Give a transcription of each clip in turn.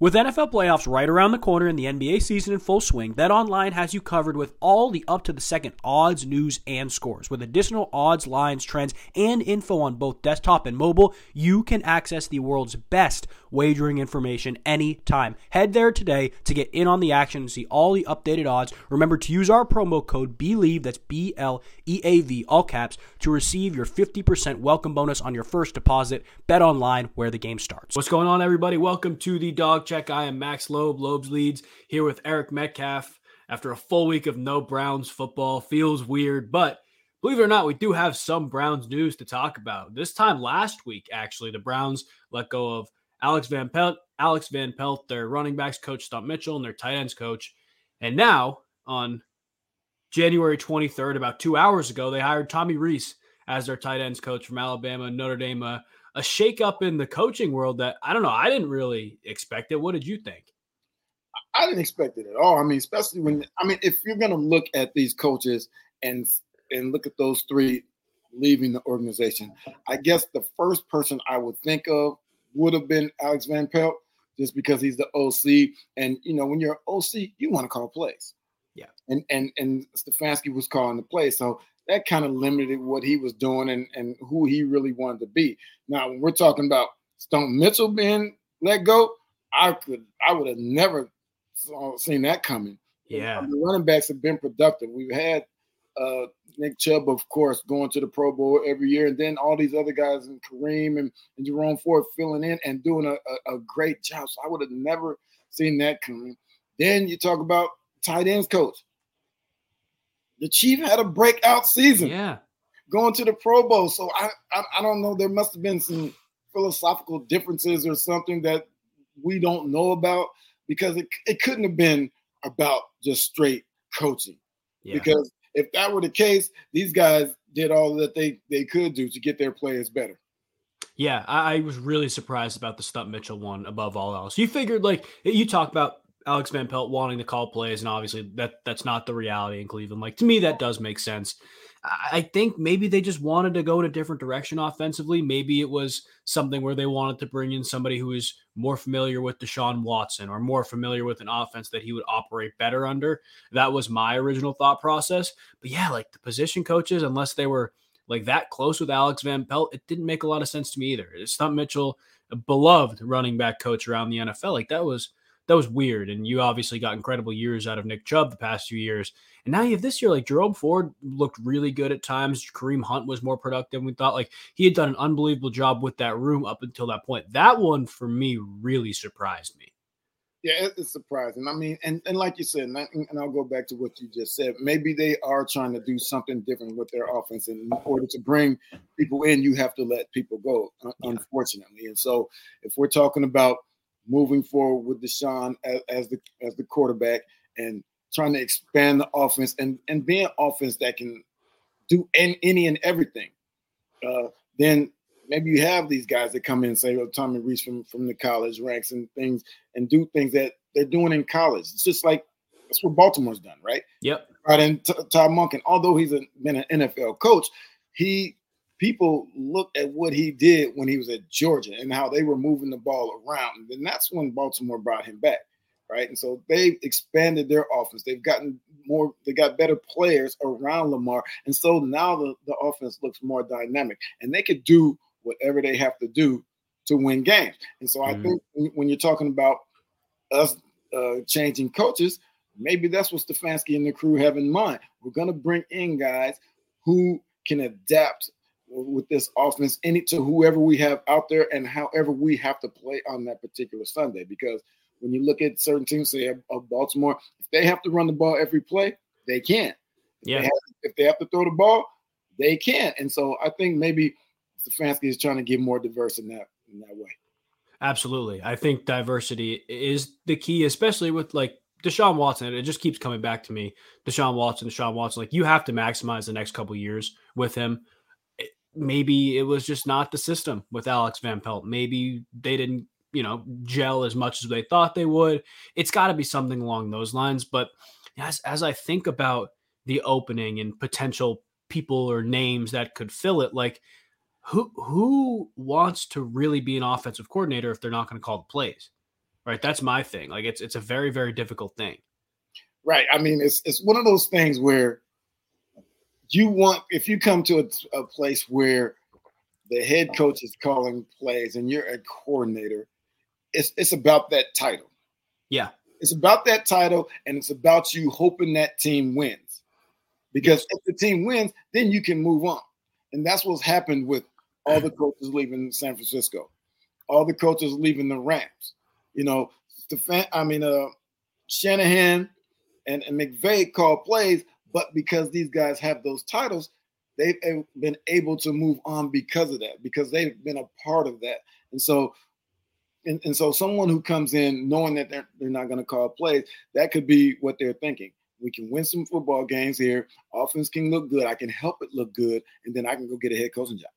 With NFL playoffs right around the corner and the NBA season in full swing, BetOnline has you covered with all the up to the second odds, news, and scores. With additional odds, lines, trends, and info on both desktop and mobile, you can access the world's best wagering information anytime. Head there today to get in on the action and see all the updated odds. Remember to use our promo code BLEAV, that's B L E A V, all caps, to receive your 50% welcome bonus on your first deposit. Bet online where the game starts. What's going on, everybody? Welcome to the Dawg Check. I am Max Loeb, Loeb's Leads, here with Eric Metcalf. After a full week of no Browns football, feels weird, but believe it or not, we do have some Browns news to talk about. This time last week, actually, the Browns let go of Alex Van Pelt, Alex Van Pelt, their running backs coach Stump Mitchell, and their tight ends coach. And now on January 23rd, about two hours ago, they hired Tommy Rees as their tight ends coach from Alabama, Notre Dame. A, a shakeup in the coaching world that I don't know. I didn't really expect it. What did you think? I didn't expect it at all. I mean, especially when I mean, if you're going to look at these coaches and and look at those three leaving the organization, I guess the first person I would think of would have been Alex Van Pelt just because he's the OC. And you know, when you're OC, you want to call plays. Yeah. And and and Stefanski was calling the play. So that kind of limited what he was doing and, and who he really wanted to be. Now, when we're talking about Stump Mitchell being let go, I could I would have never seen that coming. Yeah. The running backs have been productive. We've had uh, Nick Chubb, of course, going to the Pro Bowl every year, and then all these other guys, and Kareem and, and Jerome Ford filling in and doing a, a, a great job. So I would have never seen that coming. Then you talk about tight ends coach. The Chief had a breakout season. Yeah. Going to the Pro Bowl. So I, I, I don't know. There must have been some philosophical differences or something that we don't know about because it, it couldn't have been about just straight coaching. Yeah. Because if that were the case, these guys did all that they they could do to get their players better. Yeah, I, I was really surprised about the Stump Mitchell one above all else. You figured like you talk about Alex Van Pelt wanting to call plays, and obviously that that's not the reality in Cleveland. Like to me, that does make sense. I think maybe they just wanted to go in a different direction offensively. Maybe it was something where they wanted to bring in somebody who is more familiar with Deshaun Watson or more familiar with an offense that he would operate better under. That was my original thought process. But yeah, like the position coaches, unless they were like that close with Alex Van Pelt, it didn't make a lot of sense to me either. Stump Mitchell, beloved running back coach around the NFL, like that was that was weird. And you obviously got incredible years out of Nick Chubb the past few years. And now you have this year, like Jerome Ford looked really good at times. Kareem Hunt was more productive. We thought like he had done an unbelievable job with that room up until that point. That one for me really surprised me. Yeah, it's surprising. I mean, and, and like you said, and, I, and I'll go back to what you just said. Maybe they are trying to do something different with their offense. And in order to bring people in, you have to let people go, unfortunately. And so if we're talking about moving forward with Deshaun as, as the as the quarterback and trying to expand the offense and and being an offense that can do any, any and everything. Uh, then maybe you have these guys that come in and say, "Oh, Tommy Rees from from the college ranks and things and do things that they're doing in college." It's just like that's what Baltimore's done, right? Yep. Right. And Todd Monken, although he's a, been an NFL coach, he people look at what he did when he was at Georgia and how they were moving the ball around. And that's when Baltimore brought him back. Right. And so they've expanded their offense. They've gotten more, they got better players around Lamar. And so now the, the offense looks more dynamic and they could do whatever they have to do to win games. And so I mm-hmm. think when you're talking about us uh, changing coaches, maybe that's what Stefanski and the crew have in mind. We're going to bring in guys who can adapt with this offense any to whoever we have out there and however we have to play on that particular Sunday. Because when you look at certain teams, say of Baltimore, if they have to run the ball every play, they can't. Yeah. If they have, if they have to throw the ball, they can't. And so I think maybe Stefanski is trying to get more diverse in that in that way. Absolutely. I think diversity is the key, especially with like Deshaun Watson. It just keeps coming back to me. Deshaun Watson, Deshaun Watson. Like you have to maximize the next couple years with him. Maybe it was just not the system with Alex Van Pelt. Maybe they didn't, you know, gel as much as they thought they would. It's got to be something along those lines. But as as I think about the opening and potential people or names that could fill it, like who who wants to really be an offensive coordinator if they're not going to call the plays? Right. That's my thing. Like it's it's a very, very difficult thing. Right. I mean, it's it's one of those things where you want if you come to a, a place where the head coach is calling plays and you're a coordinator, it's it's about that title. Yeah. It's about that title and it's about you hoping that team wins. Because if the team wins, then you can move on. And that's what's happened with all the coaches leaving San Francisco, all the coaches leaving the Rams. You know, Stefan, I mean, uh, Shanahan and, and McVay call plays, but because these guys have those titles, they've been able to move on because of that, because they've been a part of that. And so, and, and so someone who comes in knowing that they're, they're not going to call plays, that could be what they're thinking. We can win some football games here. Offense can look good. I can help it look good, and then I can go get a head coaching job.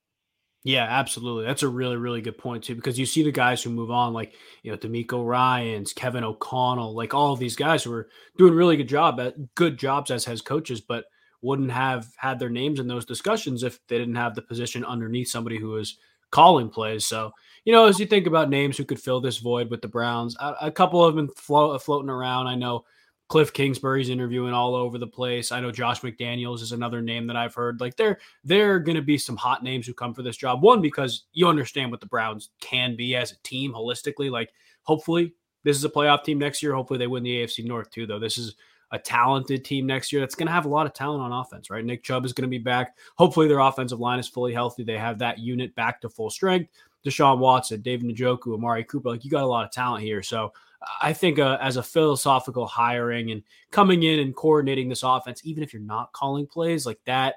Yeah, absolutely. That's a really, really good point too, because you see the guys who move on, like you know, DeMeco Ryans, Kevin O'Connell, like all of these guys who are doing really good job at good jobs as head coaches, but wouldn't have had their names in those discussions if they didn't have the position underneath somebody who is calling plays. So, you know, as you think about names who could fill this void with the Browns, a, a couple of them float, floating around. I know Cliff Kingsbury's interviewing all over the place. I know Josh McDaniels is another name that I've heard. Like there, there are going to be some hot names who come for this job. One because you understand what the Browns can be as a team holistically. Like hopefully this is a playoff team next year. Hopefully they win the AFC North too. Though this is a talented team next year that's going to have a lot of talent on offense. Right, Nick Chubb is going to be back. Hopefully their offensive line is fully healthy. They have that unit back to full strength. Deshaun Watson, David Njoku, Amari Cooper. Like you got a lot of talent here. So I think uh, as a philosophical hiring and coming in and coordinating this offense, even if you're not calling plays like that,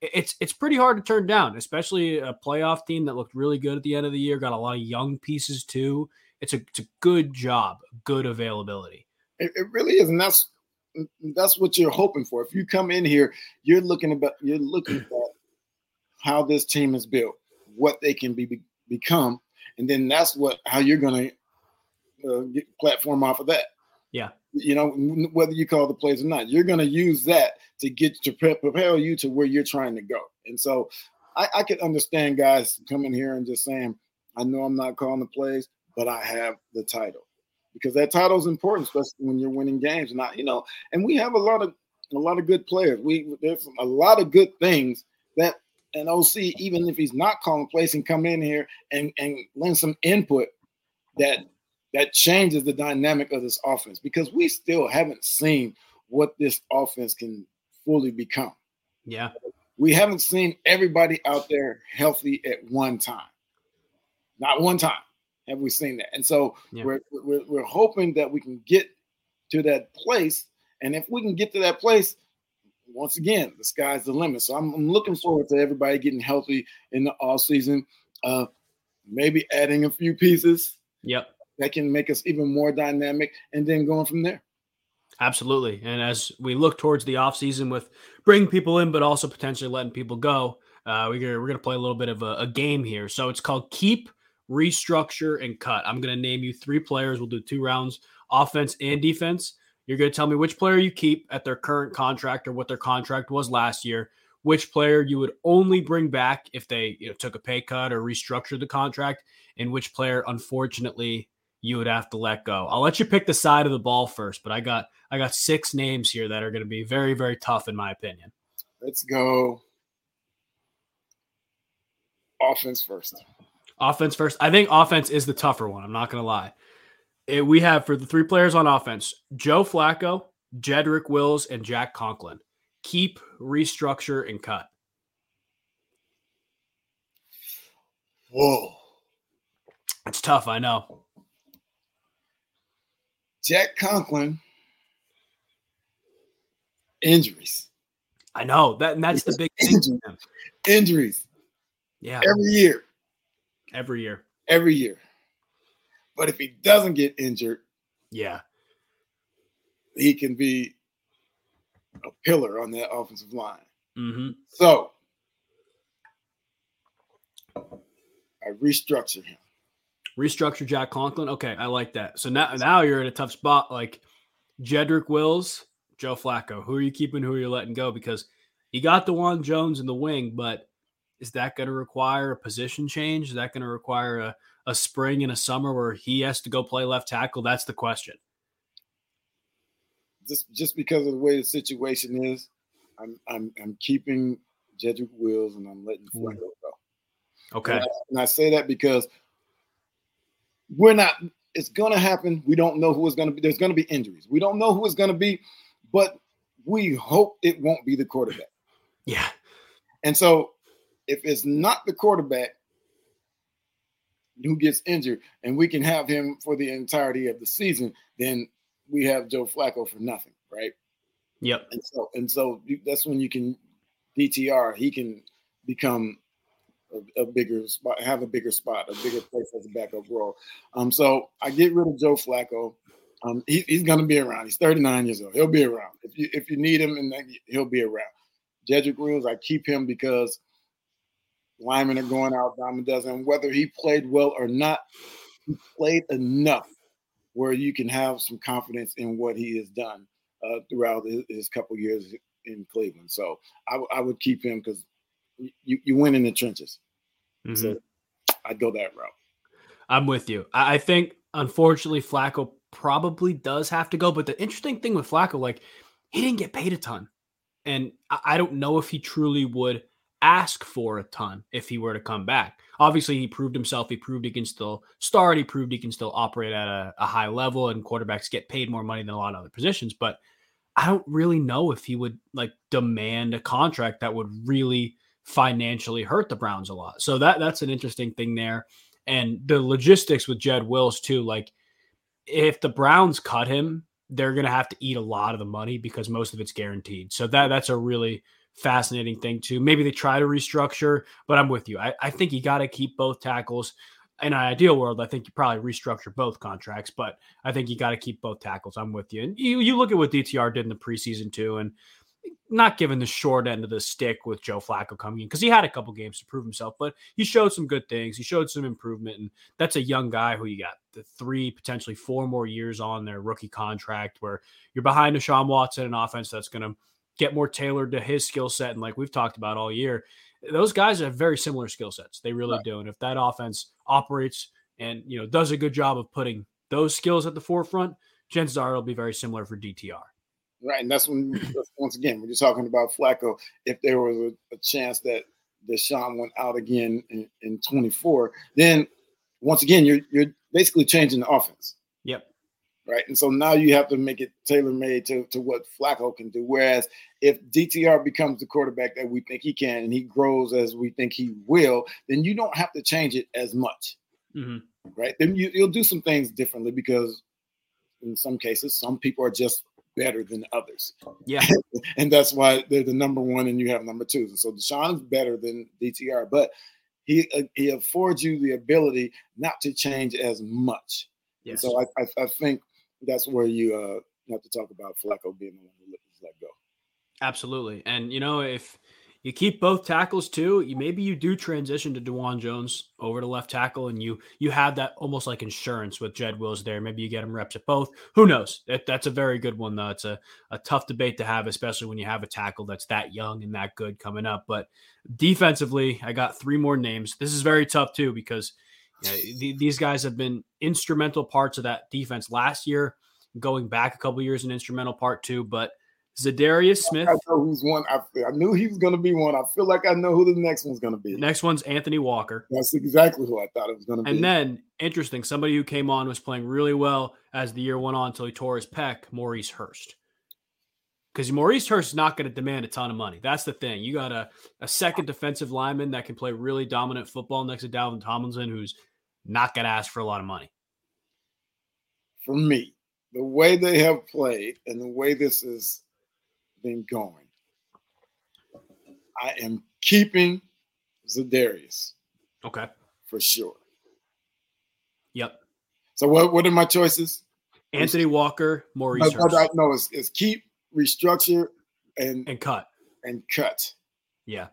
it's it's pretty hard to turn down, especially a playoff team that looked really good at the end of the year, got a lot of young pieces too. It's a it's a good job, good availability. It, it really is, and that's that's what you're hoping for. If you come in here, you're looking about you're looking at how this team is built, what they can be become, and then that's what how you're going to uh, platform off of that. Yeah. You know, whether you call the plays or not, you're going to use that to get to pre- propel you to where you're trying to go. And so I, I could understand guys coming here and just saying, I know I'm not calling the plays, but I have the title because that title is important, especially when you're winning games. Not, you know, and we have a lot of a lot of good players. We there's a lot of good things that an OC, even if he's not calling plays, and come in here and and lend some input that that changes the dynamic of this offense because we still haven't seen what this offense can fully become. Yeah. We haven't seen everybody out there healthy at one time. Not one time have we seen that. And so yeah. we're, we're, we're hoping that we can get to that place. And if we can get to that place, once again, the sky's the limit. So I'm, I'm looking forward to everybody getting healthy in the off season. Uh, maybe adding a few pieces. Yep that can make us even more dynamic and then going from there. Absolutely. And as we look towards the offseason with bringing people in, but also potentially letting people go, uh, we're gonna, we're going to play a little bit of a, a, game here. So it's called Keep, Restructure, and Cut. I'm going to name you three players. We'll do two rounds, offense and defense. You're going to tell me which player you keep at their current contract or what their contract was last year, which player you would only bring back if they you know, took a pay cut or restructured the contract, and which player, unfortunately, you would have to let go. I'll let you pick the side of the ball first, but I got I got six names here that are going to be very very tough in my opinion. Let's go offense first. Offense first. I think offense is the tougher one. I'm not going to lie. It, we have for the three players on offense: Joe Flacco, Jedrick Wills, and Jack Conklin. Keep, restructure, and cut. Whoa. It's tough, I know. Jack Conklin, injuries. I know that, and that's the big thing. Injuries. Yeah. Every year. Every year. Every year. But if he doesn't get injured, yeah, he can be a pillar on that offensive line. Mm-hmm. So I restructure him. Restructure Jack Conklin. Okay, I like that. So now, now you're in a tough spot. Like Jedrick Wills, Joe Flacco. Who are you keeping? Who are you letting go? Because you got Dawand Jones in the wing, but is that going to require a position change? Is that going to require a, a spring and a summer where he has to go play left tackle? That's the question. Just just because of the way the situation is, I'm I'm I'm keeping Jedrick Wills and I'm letting Flacco go. Okay. And I, and I say that because we're not. It's going to happen. We don't know who is going to be. There's going to be injuries. We don't know who is going to be, but we hope it won't be the quarterback. Yeah. And so if it's not the quarterback who gets injured and we can have him for the entirety of the season, then we have Joe Flacco for nothing, right? Yep. And so and so that's when you can DTR, he can become a, a, bigger spot, have a bigger spot, a bigger place as a backup role. Um, so I get rid of Joe Flacco. Um, he, he's going to be around. He's 39 years old. He'll be around. If you if you need him, and he'll be around. Jedrick Wills, I keep him because – linemen are going out dime a dozen. Whether he played well or not, he played enough where you can have some confidence in what he has done uh, throughout his, his, couple years in Cleveland. So I, I would keep him because you, you win in the trenches. Mm-hmm. So I'd go that route. I'm with you. I think unfortunately Flacco probably does have to go. But the interesting thing with Flacco, like he didn't get paid a ton. And I don't know if he truly would ask for a ton if he were to come back. Obviously, he proved himself. He proved he can still start. He proved he can still operate at a, a, high level, and quarterbacks get paid more money than a lot of other positions. But I don't really know if he would like demand a contract that would really financially hurt the Browns a lot. So that that's an interesting thing there. And the logistics with Jed Wills too, like if the Browns cut him, they're gonna have to eat a lot of the money because most of it's guaranteed. So that that's a really fascinating thing too. Maybe they try to restructure, but I'm with you. I, I think you got to keep both tackles. In an ideal world, I think you probably restructure both contracts, but I think you got to keep both tackles. I'm with you. And you, you look at what DTR did in the preseason too, and not given the short end of the stick with Joe Flacco coming in because he had a couple games to prove himself, but he showed some good things. He showed some improvement, and that's a young guy who you got the three, potentially four more years on their rookie contract, where you're behind Deshaun Watson, an offense that's going to get more tailored to his skill set. And like we've talked about all year, those guys have very similar skill sets. They really right. do. And if that offense operates and you know does a good job of putting those skills at the forefront, chances are it'll be very similar for DTR. Right, and that's when once again we're just talking about Flacco. If there was a, a chance that Deshaun went out again in, in 24, then once again you're you're basically changing the offense. Yep right? And so now you have to make it tailor made to, to what Flacco can do. Whereas if DTR becomes the quarterback that we think he can and he grows as we think he will, then you don't have to change it as much, mm-hmm. right? Then you, you'll do some things differently because in some cases, some people are just better than others. Yeah. and that's why they're the number one and you have number two. And so Deshaun is better than DTR, but he uh, he affords you the ability not to change as much. Yes. so I, I, I think that's where you uh, have to talk about Flacco being the one who let go. Absolutely, and you know if you keep both tackles too, you maybe you do transition to Dawand Jones over to left tackle, and you you have that almost like insurance with Jed Wills there. Maybe you get him reps at both. Who knows? That, that's a very good one though. It's a, a tough debate to have, especially when you have a tackle that's that young and that good coming up. But defensively, I got three more names. This is very tough too because the, these guys have been instrumental parts of that defense last year, going back a couple years, an instrumental part too. But Za'Darius Smith. I know who's one. I, I knew he was going to be one. I feel like I know who the next one's going to be. next one's Anthony Walker. That's exactly who I thought it was going to be. And then, interesting, somebody who came on was playing really well as the year went on until he tore his pec, Maurice Hurst. Because Maurice Hurst is not going to demand a ton of money. That's the thing. You got a, a second defensive lineman that can play really dominant football next to Dalvin Tomlinson, who's not going to ask for a lot of money. For me, the way they have played and the way this has been going, I am keeping Za'Darius. Okay. For sure. Yep. So what what are my choices? Anthony Walker, Maurice. No, no, no it's, it's keep, restructure, and and cut. And cut. Yeah.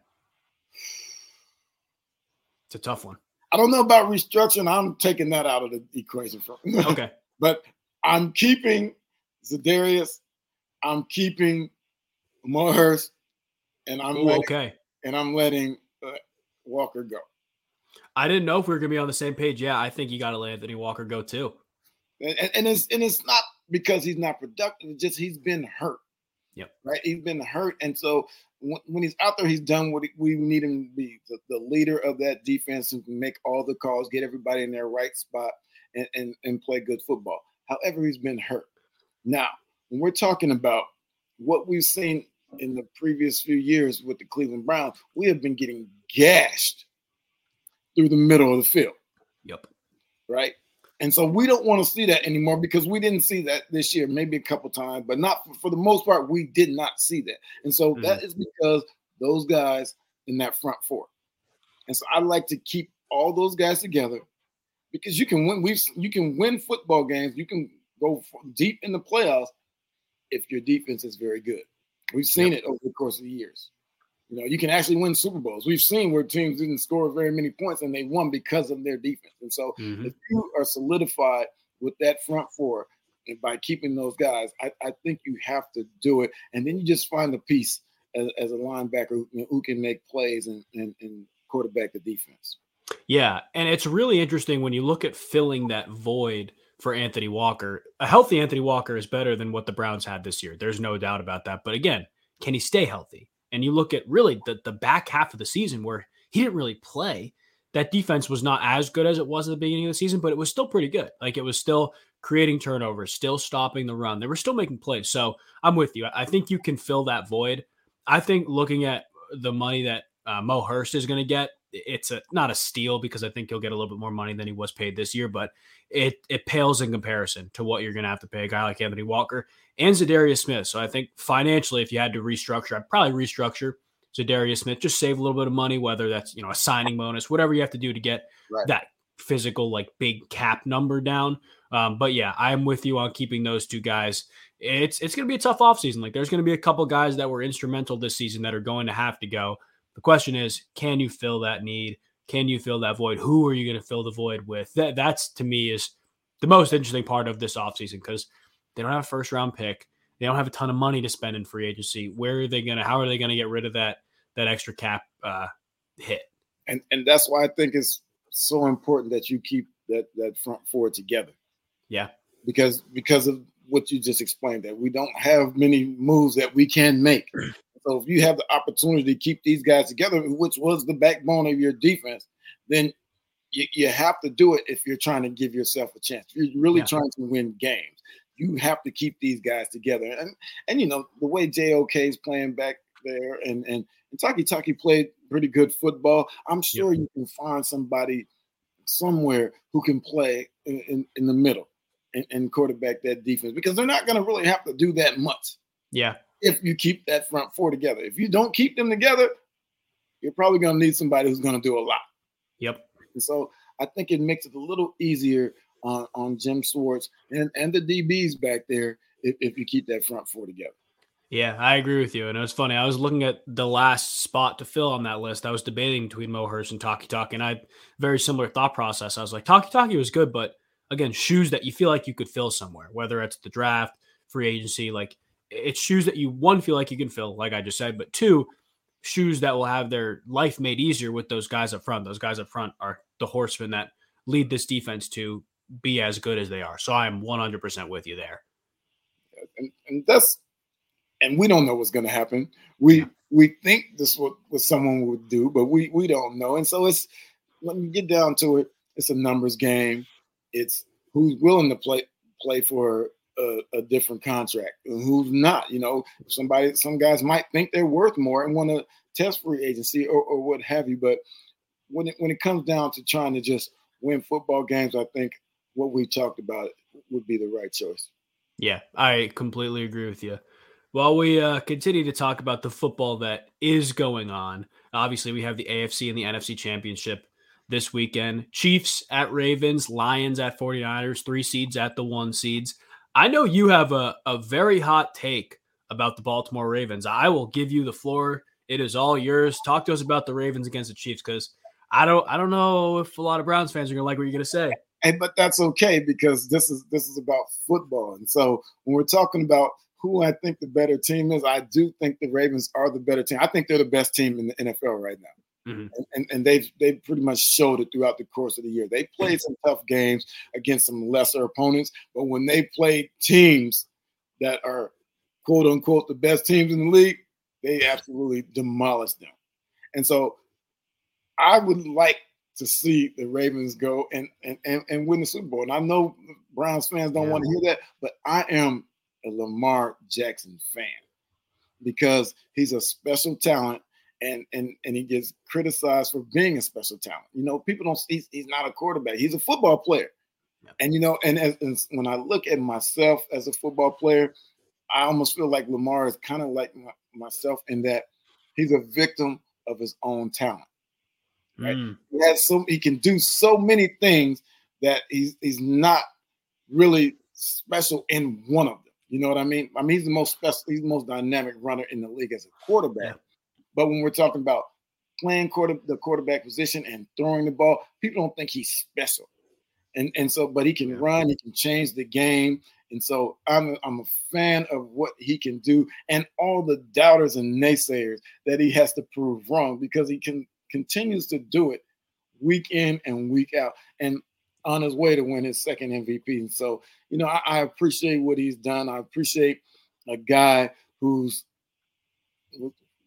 It's a tough one. I don't know about restructuring. I'm taking that out of the equation. For, okay. but I'm keeping Za'Darius. I'm keeping Mo Hurst, and I'm Ooh, letting, okay. And I'm letting uh, Walker go. I didn't know if we were gonna be on the same page. Yeah, I think you got to let Anthony Walker go too. And, and it's and it's not because he's not productive. It's just he's been hurt. Yep. Right. He's been hurt, and so when, when he's out there, he's done what we need him to be the, the leader of that defense and make all the calls, get everybody in their right spot, and, and, and play good football. However, he's been hurt. Now, when we're talking about what we've seen in the previous few years with the Cleveland Browns, we have been getting gashed through the middle of the field. Yep. Right. And so we don't want to see that anymore because we didn't see that this year, maybe a couple times, but not for, the most part, we did not see that. And so mm-hmm. that is because those guys in that front four. And so I like to keep all those guys together because you can win. We you can win football games. You can go deep in the playoffs if your defense is very good. We've seen yep. it over the course of the years. You know, you can actually win Super Bowls. We've seen where teams didn't score very many points and they won because of their defense. And so, mm-hmm. if you are solidified with that front four and by keeping those guys, I, I, think you have to do it. And then you just find the piece as, as a linebacker who, who, can make plays and, and, and quarterback the defense. Yeah, and it's really interesting when you look at filling that void for Anthony Walker. A healthy Anthony Walker is better than what the Browns had this year. There's no doubt about that. But again, can he stay healthy? and you look at really the, the back half of the season where he didn't really play, that defense was not as good as it was at the beginning of the season, but it was still pretty good. Like it was still creating turnovers, still stopping the run. They were still making plays. So I'm with you. I think you can fill that void. I think looking at the money that uh, Mo Hurst is going to get, it's a not a steal because I think he'll get a little bit more money than he was paid this year, but it it pales in comparison to what you're going to have to pay a guy like Anthony Walker and Za'Darius Smith. So I think financially, if you had to restructure, I'd probably restructure Za'Darius Smith, just save a little bit of money, whether that's you know a signing bonus, whatever you have to do to get right. that physical like big cap number down. Um, but yeah, I'm with you on keeping those two guys. It's it's going to be a tough offseason. Like there's going to be a couple guys that were instrumental this season that are going to have to go. The question is, can you fill that need? Can you fill that void? Who are you going to fill the void with? That that's to me is the most interesting part of this offseason because they don't have a first round pick. They don't have a ton of money to spend in free agency. Where are they going to? How are they going to get rid of that that extra cap uh, hit? And and that's why I think it's so important that you keep that that front four together. Yeah, because because of what you just explained that we don't have many moves that we can make. So if you have the opportunity to keep these guys together, which was the backbone of your defense, then you, you have to do it if you're trying to give yourself a chance. If you're really yeah. trying to win games you have to keep these guys together. And and you know the way JOK is playing back there, and and, and Takitaki played pretty good football. I'm sure you can find somebody somewhere who can play in, in, in the middle and, and, quarterback that defense because they're not going to really have to do that much. Yeah. If you keep that front four together, if you don't keep them together, you're probably going to need somebody who's going to do a lot. Yep. And so I think it makes it a little easier on, on Jim Schwartz and, and the DBs back there if, if you keep that front four together. Yeah, I agree with you. And it was funny. I was looking at the last spot to fill on that list. I was debating between Mo Hurst and Takitaki, and I had very similar thought process. I was like, Takitaki was good, but again, shoes that you feel like you could fill somewhere, whether it's the draft, free agency, like it's shoes that you one feel like you can fill, like I just said, but two, shoes that will have their life made easier with those guys up front. Those guys up front are the horsemen that lead this defense to be as good as they are. So I am 100% with you there. And, and that's, and we don't know what's going to happen. We, yeah. we think this what, what someone would do, but we, we don't know. And so it's, when you get down to it, it's a numbers game. It's who's willing to play, play for a, a, different contract who's not. You know, somebody, some guys might think they're worth more and want to test free agency or, or what have you. But when it when it comes down to trying to just win football games, I think what we talked about would be the right choice. Yeah, I completely agree with you. While we uh, continue to talk about the football that is going on, obviously we have the AFC and the NFC championship this weekend. Chiefs at Ravens, Lions at 49ers, three seeds at the one seeds. I know you have a, a very hot take about the Baltimore Ravens. I will give you the floor. It is all yours. Talk to us about the Ravens against the Chiefs because I don't I don't know if a lot of Browns fans are gonna like what you're gonna say. And but that's okay because this is this is about football. And so when we're talking about who I think the better team is, I do think the Ravens are the better team. I think they're the best team in the NFL right now. Mm-hmm. And, and, they've they've pretty much showed it throughout the course of the year. They played some tough games against some lesser opponents, but when they played teams that are quote unquote the best teams in the league, they absolutely demolished them. And so I would like to see the Ravens go and and, and, and win the Super Bowl. And I know Browns fans don't yeah. want to hear that, but I am a Lamar Jackson fan because he's a special talent and and and he gets criticized for being a special talent. You know, people don't he's, he's not a quarterback. He's a football player. Yeah. And you know, and, as, and when I look at myself as a football player, I almost feel like Lamar is kind of like my, myself in that he's a victim of his own talent. Right? Mm. He has so he can do so many things that he's he's not really special in one of them. You know what I mean? I mean, he's the most special, he's the most dynamic runner in the league as a quarterback. Yeah. But when we're talking about playing quarter the quarterback position and throwing the ball, people don't think he's special. And and so, but he can yeah. run, he can change the game. And so I'm I'm a fan of what he can do and all the doubters and naysayers that he has to prove wrong because he can continues to do it week in and week out. And on his way to win his second MVP. And so, you know, I, I appreciate what he's done. I appreciate a guy who's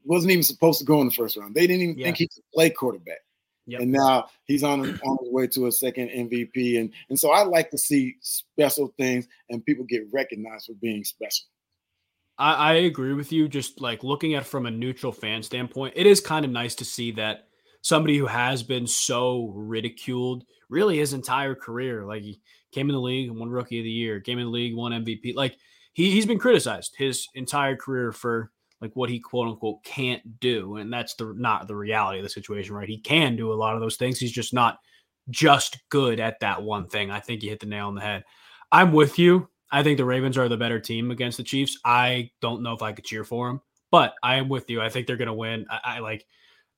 wasn't even supposed to go in the first round. They didn't even yeah. think he could play quarterback. Yep. And now he's on, on his way to a second MVP. And, and so I like to see special things and people get recognized for being special. I, I agree with you. Just like looking at from a neutral fan standpoint, it is kind of nice to see that somebody who has been so ridiculed really his entire career. Like he came in the league, won rookie of the year, came in the league, won MVP. Like he, he's been criticized his entire career for like what he quote unquote can't do. And that's the not the reality of the situation, right? He can do a lot of those things. He's just not just good at that one thing. I think you hit the nail on the head. I'm with you. I think the Ravens are the better team against the Chiefs. I don't know if I could cheer for them, but I am with you. I think they're going to win. I, I like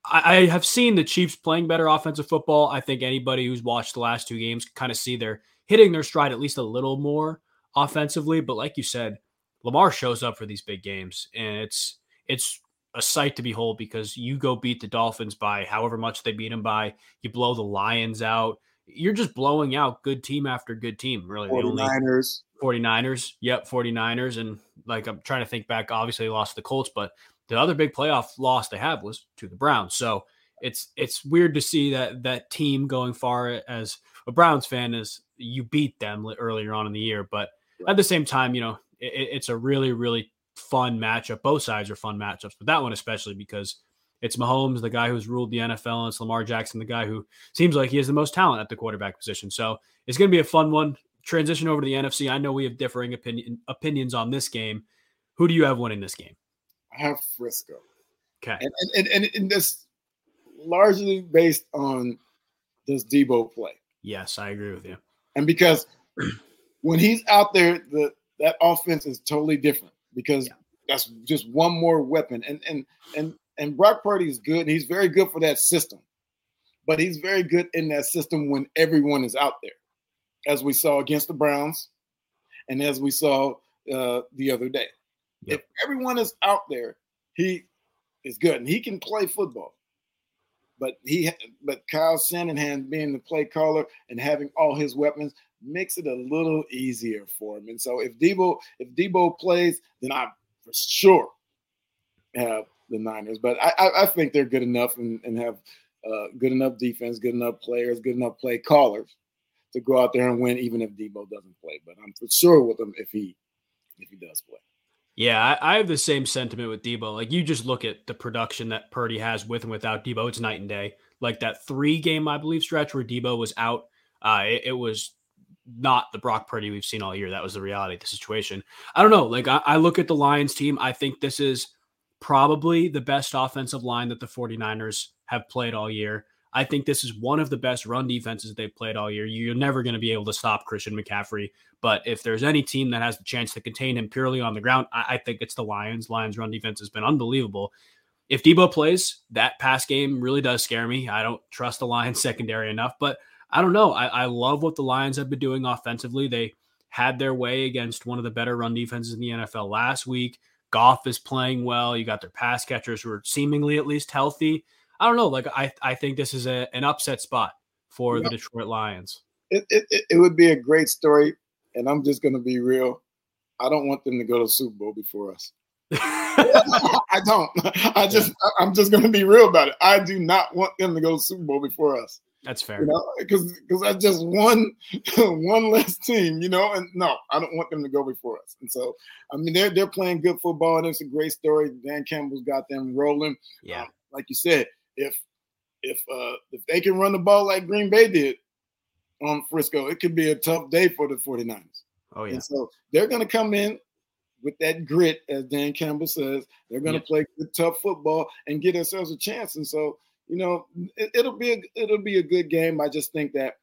I, I have seen the Chiefs playing better offensive football. I think anybody who's watched the last two games can kind of see they're hitting their stride at least a little more offensively. But like you said, Lamar shows up for these big games, and it's it's a sight to behold because you go beat the Dolphins by however much they beat them by. You blow the Lions out. You're just blowing out good team after good team. Really, 49ers. 49ers. Yep, 49ers. And like I'm trying to think back, obviously lost the Colts, but the other big playoff loss they have was to the Browns. So it's it's weird to see that that team going far as a Browns fan is you beat them earlier on in the year, but at the same time, you know, it, it's a really really fun matchup. Both sides are fun matchups, but that one especially because it's Mahomes, the guy who's ruled the NFL, and it's Lamar Jackson, the guy who seems like he has the most talent at the quarterback position. So it's going to be a fun one. Transition over to the NFC. I know we have differing opinion, opinions on this game. Who do you have winning this game? I have Frisco. Okay. And and, and, and this largely based on does Deebo play? Yes, I agree with you. And because when he's out there, the that offense is totally different because yeah. that's just one more weapon. And and and and Brock Purdy is good. He's very good for that system, but he's very good in that system when everyone is out there, as we saw against the Browns, and as we saw uh, the other day. Yep. If everyone is out there, he is good and he can play football. But he, but Kyle Shanahan being the play caller and having all his weapons makes it a little easier for him. And so if Deebo if Deebo plays, then I for sure have the Niners. But I, I think they're good enough and, and have uh, good enough defense, good enough players, good enough play callers to go out there and win, even if Deebo doesn't play. But I'm for sure with him if he if he does play. Yeah, I, I, have the same sentiment with Deebo. Like you just look at the production that Purdy has with and without Deebo, it's night and day. Like that three game, I believe, stretch where Deebo was out, uh, it, it was not the Brock Purdy we've seen all year. That was the reality of the situation. I don't know. Like I, I look at the Lions team, I think this is probably the best offensive line that the 49ers have played all year. I think this is one of the best run defenses they've played all year. You're never going to be able to stop Christian McCaffrey. But if there's any team that has the chance to contain him purely on the ground, I, I think it's the Lions. Lions run defense has been unbelievable. If Deebo plays, that pass game really does scare me. I don't trust the Lions secondary enough, but I don't know. I, I love what the Lions have been doing offensively. They had their way against one of the better run defenses in the NFL last week. Goff is playing well. You got their pass catchers who are seemingly at least healthy. I don't know. Like I, I think this is a, an upset spot for yeah. the Detroit Lions. It, it, it would be a great story, and I'm just going to be real. I don't want them to go to Super Bowl before us. I don't. I just, I'm just going to be real about it. I do not want them to go to Super Bowl before us. That's fair. You know, because because that's just one one less team, you know. And no, I don't want them to go before us. And so, I mean, they're they're playing good football, and it's a great story. Dan Campbell's got them rolling. Yeah, um, like you said, if if uh if they can run the ball like Green Bay did on Frisco, it could be a tough day for the 49ers. Oh, yeah. And so they're gonna come in with that grit, as Dan Campbell says. They're gonna yeah. play good, tough football and get themselves a chance. And so, you know, it, will be a, it'll be a good game. I just think that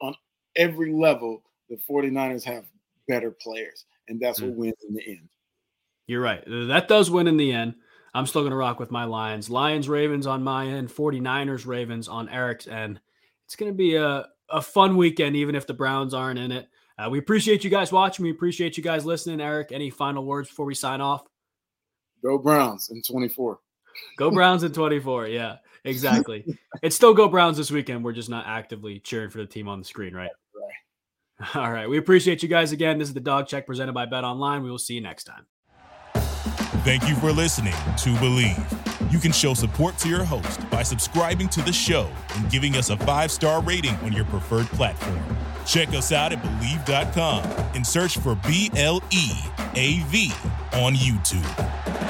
on every level, the 49ers have better players, and that's mm. what wins in the end. You're right. That does win in the end. I'm still going to rock with my Lions. Lions, Ravens on my end, 49ers, Ravens on Eric's end. It's going to be a, a fun weekend, even if the Browns aren't in it. Uh, we appreciate you guys watching. We appreciate you guys listening. Eric, any final words before we sign off? Go Browns in 24. Go Browns in 24. Yeah, exactly. it's still go Browns this weekend. We're just not actively cheering for the team on the screen, right? Right. All right. We appreciate you guys again. This is the Dawg Check presented by Bet Online. We will see you next time. Thank you for listening to Bleav. You can show support to your host by subscribing to the show and giving us a five star rating on your preferred platform. Check us out at Bleav.com and search for B L E A V on YouTube.